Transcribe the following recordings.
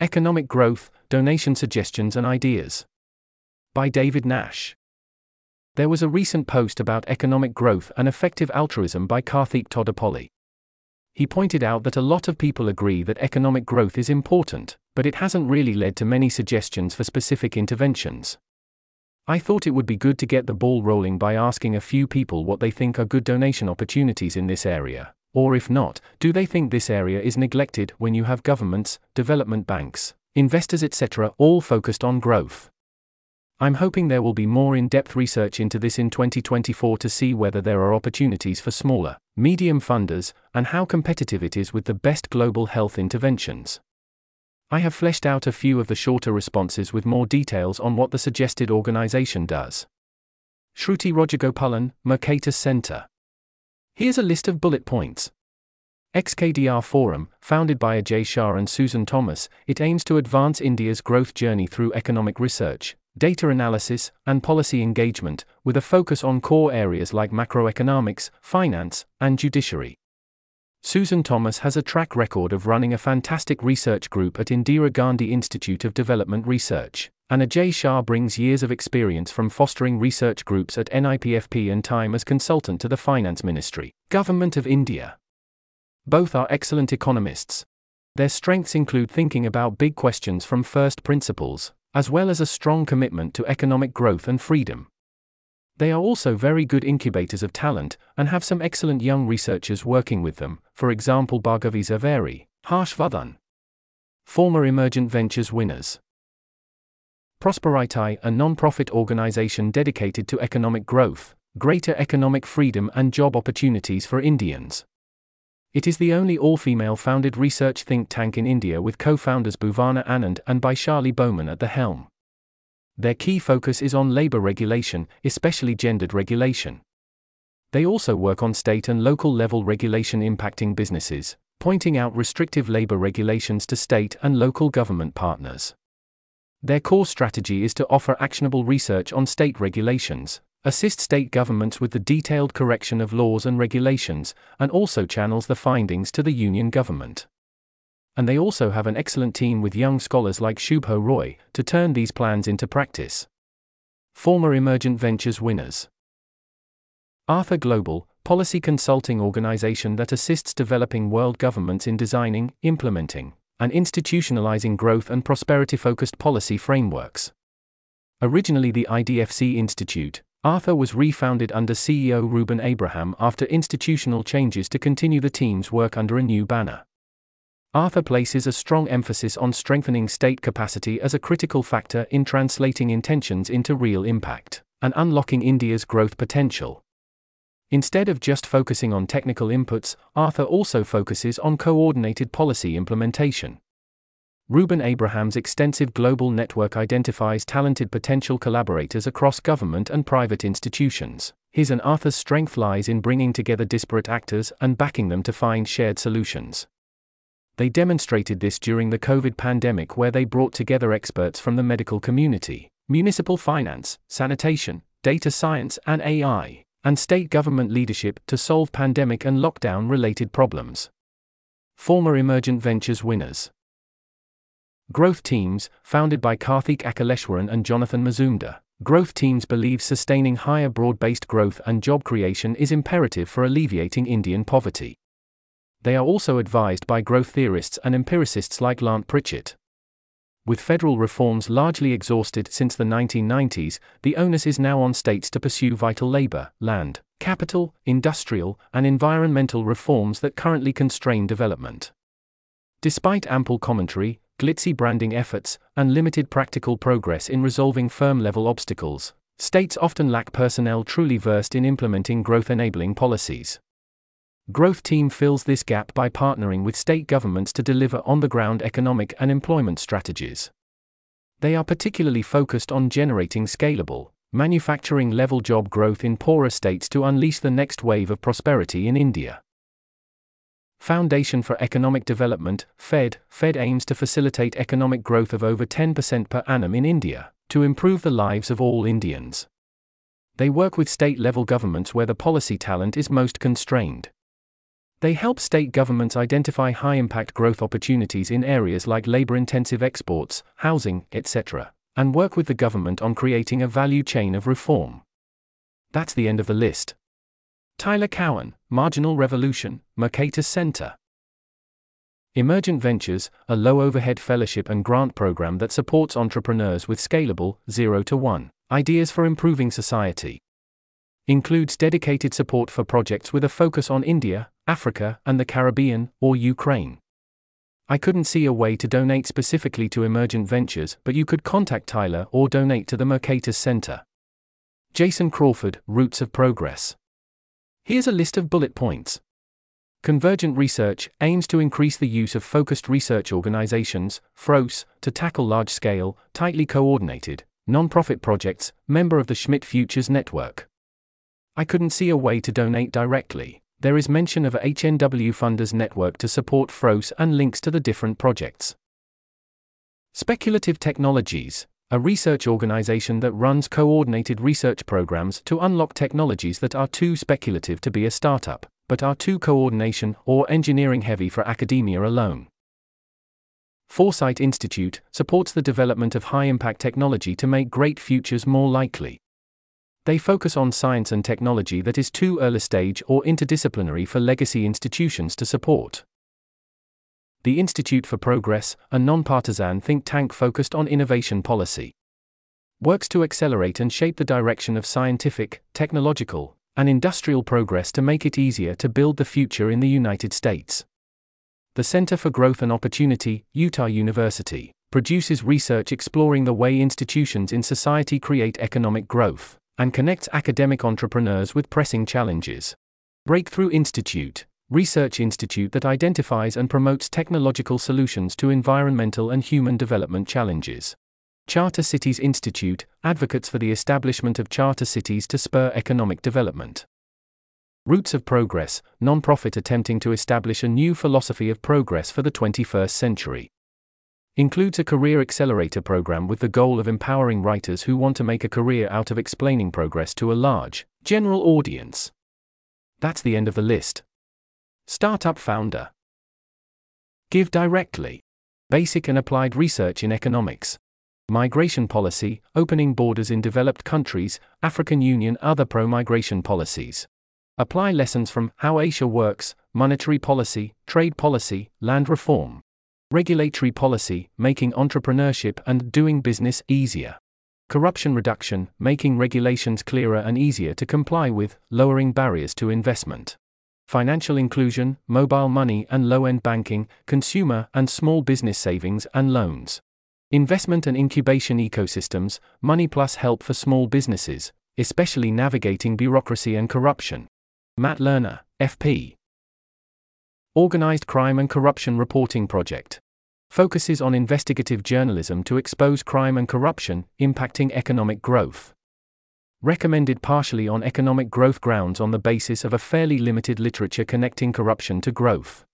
Economic Growth Donation Suggestions and Ideas. By David Nash. There was a recent post about economic growth and effective altruism by Karthik Tadepalli. He pointed out that a lot of people agree that economic growth is important, but it hasn't really led to many suggestions for specific interventions. I thought it would be good to get the ball rolling by asking a few people what they think are good donation opportunities in this area, or if not, do they think this area is neglected when you have governments, development banks, investors, etc., all focused on growth? I'm hoping there will be more in depth research into this in 2024 to see whether there are opportunities for smaller, medium funders, and how competitive it is with the best global health interventions. I have fleshed out a few of the shorter responses with more details on what the suggested organization does. Shruti Rajagopalan, Mercatus Center. Here's a list of bullet points. XKDR Forum, founded by Ajay Shah and Susan Thomas, it aims to advance India's growth journey through economic research, data analysis, and policy engagement, with a focus on core areas like macroeconomics, finance, and judiciary. Susan Thomas has a track record of running a fantastic research group at Indira Gandhi Institute of Development Research, and Ajay Shah brings years of experience from fostering research groups at NIPFP and time as consultant to the Finance Ministry, Government of India. Both are excellent economists. Their strengths include thinking about big questions from first principles, as well as a strong commitment to economic growth and freedom. They are also very good incubators of talent and have some excellent young researchers working with them, for example Bhargavi Zaveri, Harsh Vardhan. Former Emergent Ventures winners. Prosperiti, a non-profit organization dedicated to economic growth, greater economic freedom and job opportunities for Indians. It is the only all-female founded research think tank in India with co-founders Bhuvana Anand and Baishali Bomjan at the helm. Their key focus is on labor regulation, especially gendered regulation. They also work on state and local level regulation impacting businesses, pointing out restrictive labor regulations to state and local government partners. Their core strategy is to offer actionable research on state regulations, assist state governments with the detailed correction of laws and regulations, and also channels the findings to the union government and they also have an excellent team with young scholars like Shubho Roy to turn these plans into practice. Former Emergent Ventures winners. Artha Global, policy consulting organization that assists developing world governments in designing, implementing, and institutionalizing growth and prosperity focused policy frameworks. Originally the IDFC Institute, Artha was refounded under CEO Reuben Abraham after institutional changes to continue the team's work under a new banner. Artha places a strong emphasis on strengthening state capacity as a critical factor in translating intentions into real impact and unlocking India's growth potential. Instead of just focusing on technical inputs, Artha also focuses on coordinated policy implementation. Reuben Abraham's extensive global network identifies talented potential collaborators across government and private institutions. His and Artha's strength lies in bringing together disparate actors and backing them to find shared solutions. They demonstrated this during the COVID pandemic, where they brought together experts from the medical community, municipal finance, sanitation, data science, and AI, and state government leadership to solve pandemic and lockdown related problems. Former Emergent Ventures winners. Growth Teams, founded by Karthik Akhileshwaran and Jonathan Mazumdar. Growth teams believe sustaining higher broad based growth and job creation is imperative for alleviating Indian poverty. They are also advised by growth theorists and empiricists like Lant Pritchett. With federal reforms largely exhausted since the 1990s, the onus is now on states to pursue vital labor, land, capital, industrial, and environmental reforms that currently constrain development. Despite ample commentary, glitzy branding efforts, and limited practical progress in resolving firm level obstacles, states often lack personnel truly versed in implementing growth enabling policies. Growth Team fills this gap by partnering with state governments to deliver on the ground economic and employment strategies. They are particularly focused on generating scalable, manufacturing level job growth in poorer states to unleash the next wave of prosperity in India. Foundation for Economic Development, FED, FED aims to facilitate economic growth of over 10% per annum in India, to improve the lives of all Indians. They work with state level governments where the policy talent is most constrained. They help state governments identify high impact growth opportunities in areas like labor intensive exports, housing, etc., and work with the government on creating a value chain of reform. That's the end of the list. Tyler Cowen, Marginal Revolution, Mercatus Center. Emergent Ventures, a low overhead fellowship and grant program that supports entrepreneurs with scalable, 0 to 1 ideas for improving society. Includes dedicated support for projects with a focus on India, Africa, and the Caribbean, or Ukraine. I couldn't see a way to donate specifically to Emergent Ventures, but you could contact Tyler or donate to the Mercatus Center. Jason Crawford, Roots of Progress. Here's a list of bullet points. Convergent Research aims to increase the use of focused research organizations, FROS, to tackle large scale, tightly coordinated, nonprofit projects, member of the Schmidt Futures Network. I couldn't see a way to donate directly. There is mention of a HNW Funders Network to support FROS and links to the different projects. Speculative Technologies a research organization that runs coordinated research programs to unlock technologies that are too speculative to be a startup, but are too coordination or engineering heavy for academia alone. Foresight Institute supports the development of high impact technology to make great futures more likely. They focus on science and technology that is too early stage or interdisciplinary for legacy institutions to support the Institute for Progress, a nonpartisan think tank focused on innovation policy, works to accelerate and shape the direction of scientific, technological, and industrial progress to make it easier to build the future in the United States. The Center for Growth and Opportunity, Utah University, produces research exploring the way institutions in society create economic growth and connects academic entrepreneurs with pressing challenges. Breakthrough Institute research institute that identifies and promotes technological solutions to environmental and human development challenges. Charter Cities Institute advocates for the establishment of charter cities to spur economic development. Roots of Progress, non-profit attempting to establish a new philosophy of progress for the 21st century. Includes a career accelerator program with the goal of empowering writers who want to make a career out of explaining progress to a large, general audience. That's the end of the list. Startup founder. GiveDirectly. Basic and applied research in economics. Migration policy, opening borders in developed countries, African Union, other pro migration policies. Apply lessons from How Asia Works, monetary policy, trade policy, land reform. Regulatory policy, making entrepreneurship and doing business easier. Corruption reduction, making regulations clearer and easier to comply with, lowering barriers to investment financial inclusion, mobile money and low end banking, consumer and small business savings and loans. Investment and incubation ecosystems, money plus help for small businesses, especially navigating bureaucracy and corruption. Matt Lerner, FP. Organized Crime and Corruption Reporting Project. Focuses on investigative journalism to expose crime and corruption impacting economic growth recommended partially on economic growth grounds on the basis of a fairly limited literature connecting corruption to growth.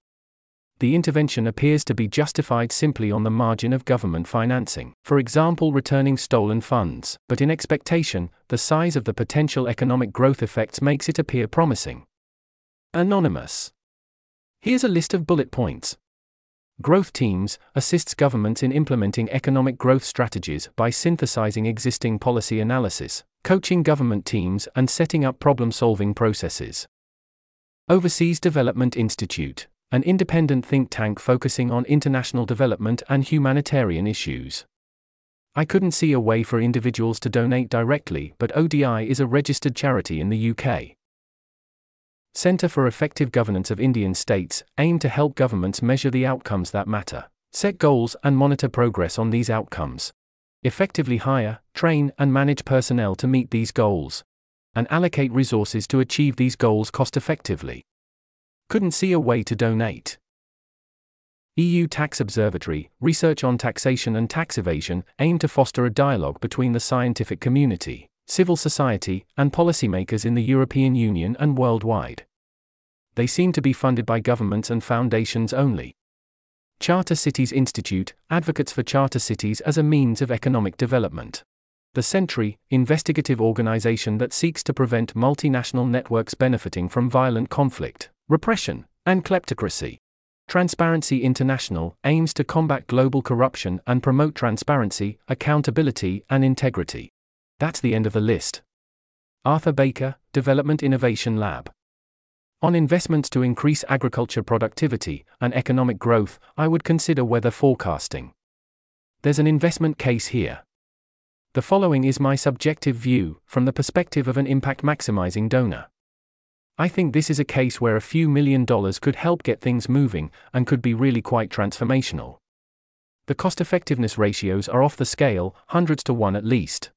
The intervention appears to be justified simply on the margin of government financing, for example, returning stolen funds, but in expectation, the size of the potential economic growth effects makes it appear promising. Anonymous. Here's a list of bullet points. Growth Teams assists governments in implementing economic growth strategies by synthesizing existing policy analysis, coaching government teams, and setting up problem solving processes. Overseas Development Institute, an independent think tank focusing on international development and humanitarian issues. I couldn't see a way for individuals to donate directly, but ODI is a registered charity in the UK. Centre for Effective Governance of Indian States aim to help governments measure the outcomes that matter, set goals, and monitor progress on these outcomes effectively hire, train, and manage personnel to meet these goals, and allocate resources to achieve these goals cost effectively. Couldn't see a way to donate. EU Tax Observatory, research on taxation and tax evasion, aim to foster a dialogue between the scientific community, civil society, and policymakers in the European Union and worldwide. They seem to be funded by governments and foundations only. Charter Cities Institute advocates for charter cities as a means of economic development. The Sentry, investigative organization that seeks to prevent multinational networks benefiting from violent conflict, repression, and kleptocracy. Transparency International aims to combat global corruption and promote transparency, accountability, and integrity. That's the end of the list. Arthur Baker, Development Innovation Lab. On investments to increase agriculture productivity and economic growth, I would consider weather forecasting. There's an investment case here. The following is my subjective view, from the perspective of an impact maximizing donor. I think this is a case where a few million dollars could help get things moving and could be really quite transformational. The cost effectiveness ratios are off the scale, hundreds to one at least.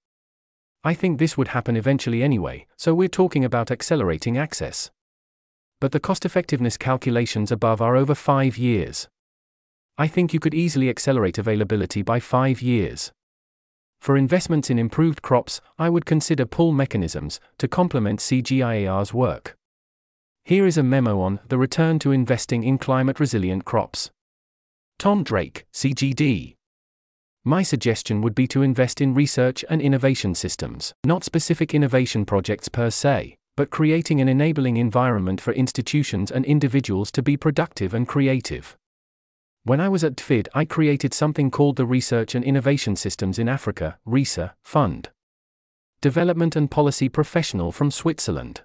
I think this would happen eventually anyway, so we're talking about accelerating access. But the cost effectiveness calculations above are over five years. I think you could easily accelerate availability by five years. For investments in improved crops, I would consider pull mechanisms to complement CGIAR's work. Here is a memo on the return to investing in climate resilient crops. Tom Drake, CGD. My suggestion would be to invest in research and innovation systems, not specific innovation projects per se, but creating an enabling environment for institutions and individuals to be productive and creative. When I was at DFID, I created something called the Research and Innovation Systems in Africa, RISA, Fund. Development and Policy Professional from Switzerland.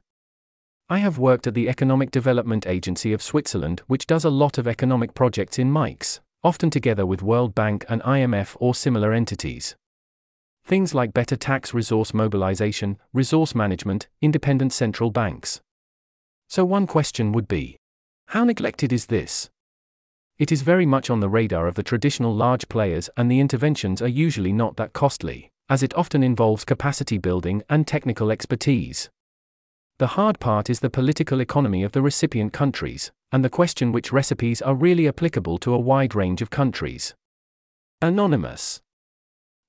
I have worked at the Economic Development Agency of Switzerland, which does a lot of economic projects in MICs often together with World Bank and IMF or similar entities. Things like better tax resource mobilization, resource management, independent central banks. So, one question would be how neglected is this? It is very much on the radar of the traditional large players, and the interventions are usually not that costly, as it often involves capacity building and technical expertise. The hard part is the political economy of the recipient countries, and the question which recipes are really applicable to a wide range of countries. Anonymous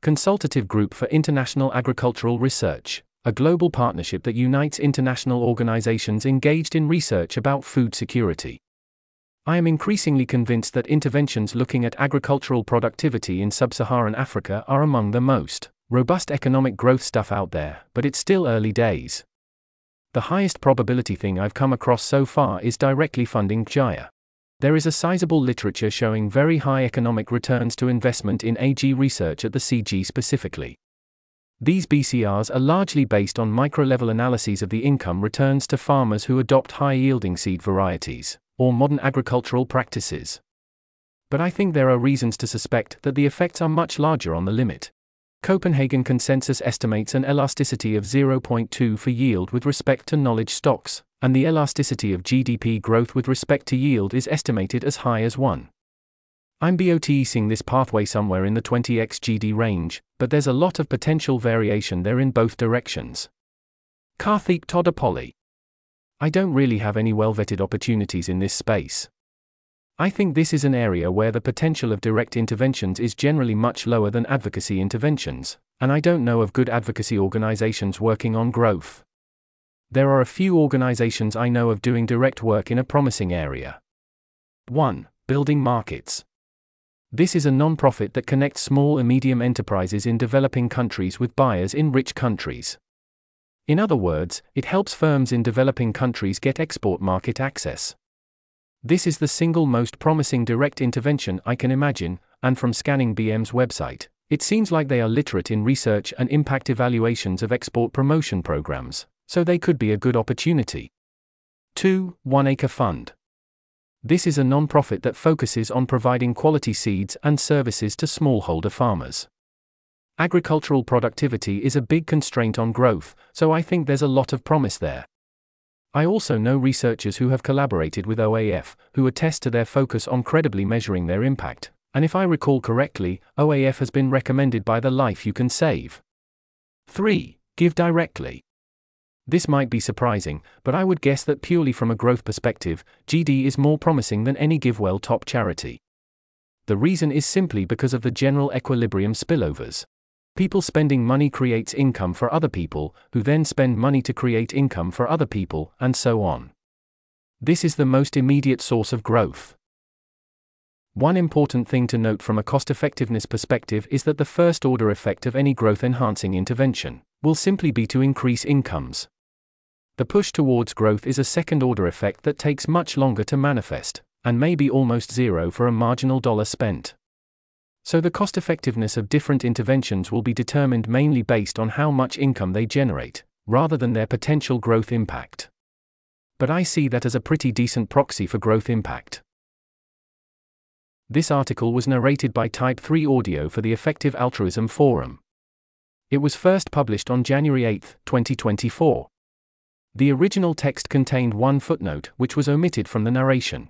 Consultative Group for International Agricultural Research, a global partnership that unites international organizations engaged in research about food security. I am increasingly convinced that interventions looking at agricultural productivity in sub Saharan Africa are among the most robust economic growth stuff out there, but it's still early days. The highest probability thing I've come across so far is directly funding Jaya. There is a sizable literature showing very high economic returns to investment in AG research at the CG specifically. These BCRs are largely based on micro level analyses of the income returns to farmers who adopt high yielding seed varieties, or modern agricultural practices. But I think there are reasons to suspect that the effects are much larger on the limit. Copenhagen Consensus estimates an elasticity of 0.2 for yield with respect to knowledge stocks, and the elasticity of GDP growth with respect to yield is estimated as high as 1. I'm BOTing this pathway somewhere in the 20x GD range, but there's a lot of potential variation there in both directions. Karthik Tadepalli. I don't really have any well vetted opportunities in this space. I think this is an area where the potential of direct interventions is generally much lower than advocacy interventions, and I don't know of good advocacy organizations working on growth. There are a few organizations I know of doing direct work in a promising area. 1. Building markets. This is a non-profit that connects small and medium enterprises in developing countries with buyers in rich countries. In other words, it helps firms in developing countries get export market access. This is the single most promising direct intervention I can imagine, and from scanning BM's website, it seems like they are literate in research and impact evaluations of export promotion programs, so they could be a good opportunity. 2. One Acre Fund. This is a non-profit that focuses on providing quality seeds and services to smallholder farmers. Agricultural productivity is a big constraint on growth, so I think there's a lot of promise there. I also know researchers who have collaborated with OAF, who attest to their focus on credibly measuring their impact, and if I recall correctly, OAF has been recommended by the Life You Can Save. 3. GiveDirectly. This might be surprising, but I would guess that purely from a growth perspective, GD is more promising than any GiveWell top charity. The reason is simply because of the general equilibrium spillovers. People spending money creates income for other people, who then spend money to create income for other people, and so on. This is the most immediate source of growth. One important thing to note from a cost effectiveness perspective is that the first order effect of any growth enhancing intervention will simply be to increase incomes. the push towards growth is a second order effect that takes much longer to manifest, and may be almost zero for a marginal dollar spent. So the cost effectiveness of different interventions will be determined mainly based on how much income they generate, rather than their potential growth impact. But I see that as a pretty decent proxy for growth impact. This article was narrated by Type 3 Audio for the Effective Altruism Forum. It was first published on January 8, 2024. The original text contained one footnote which was omitted from the narration.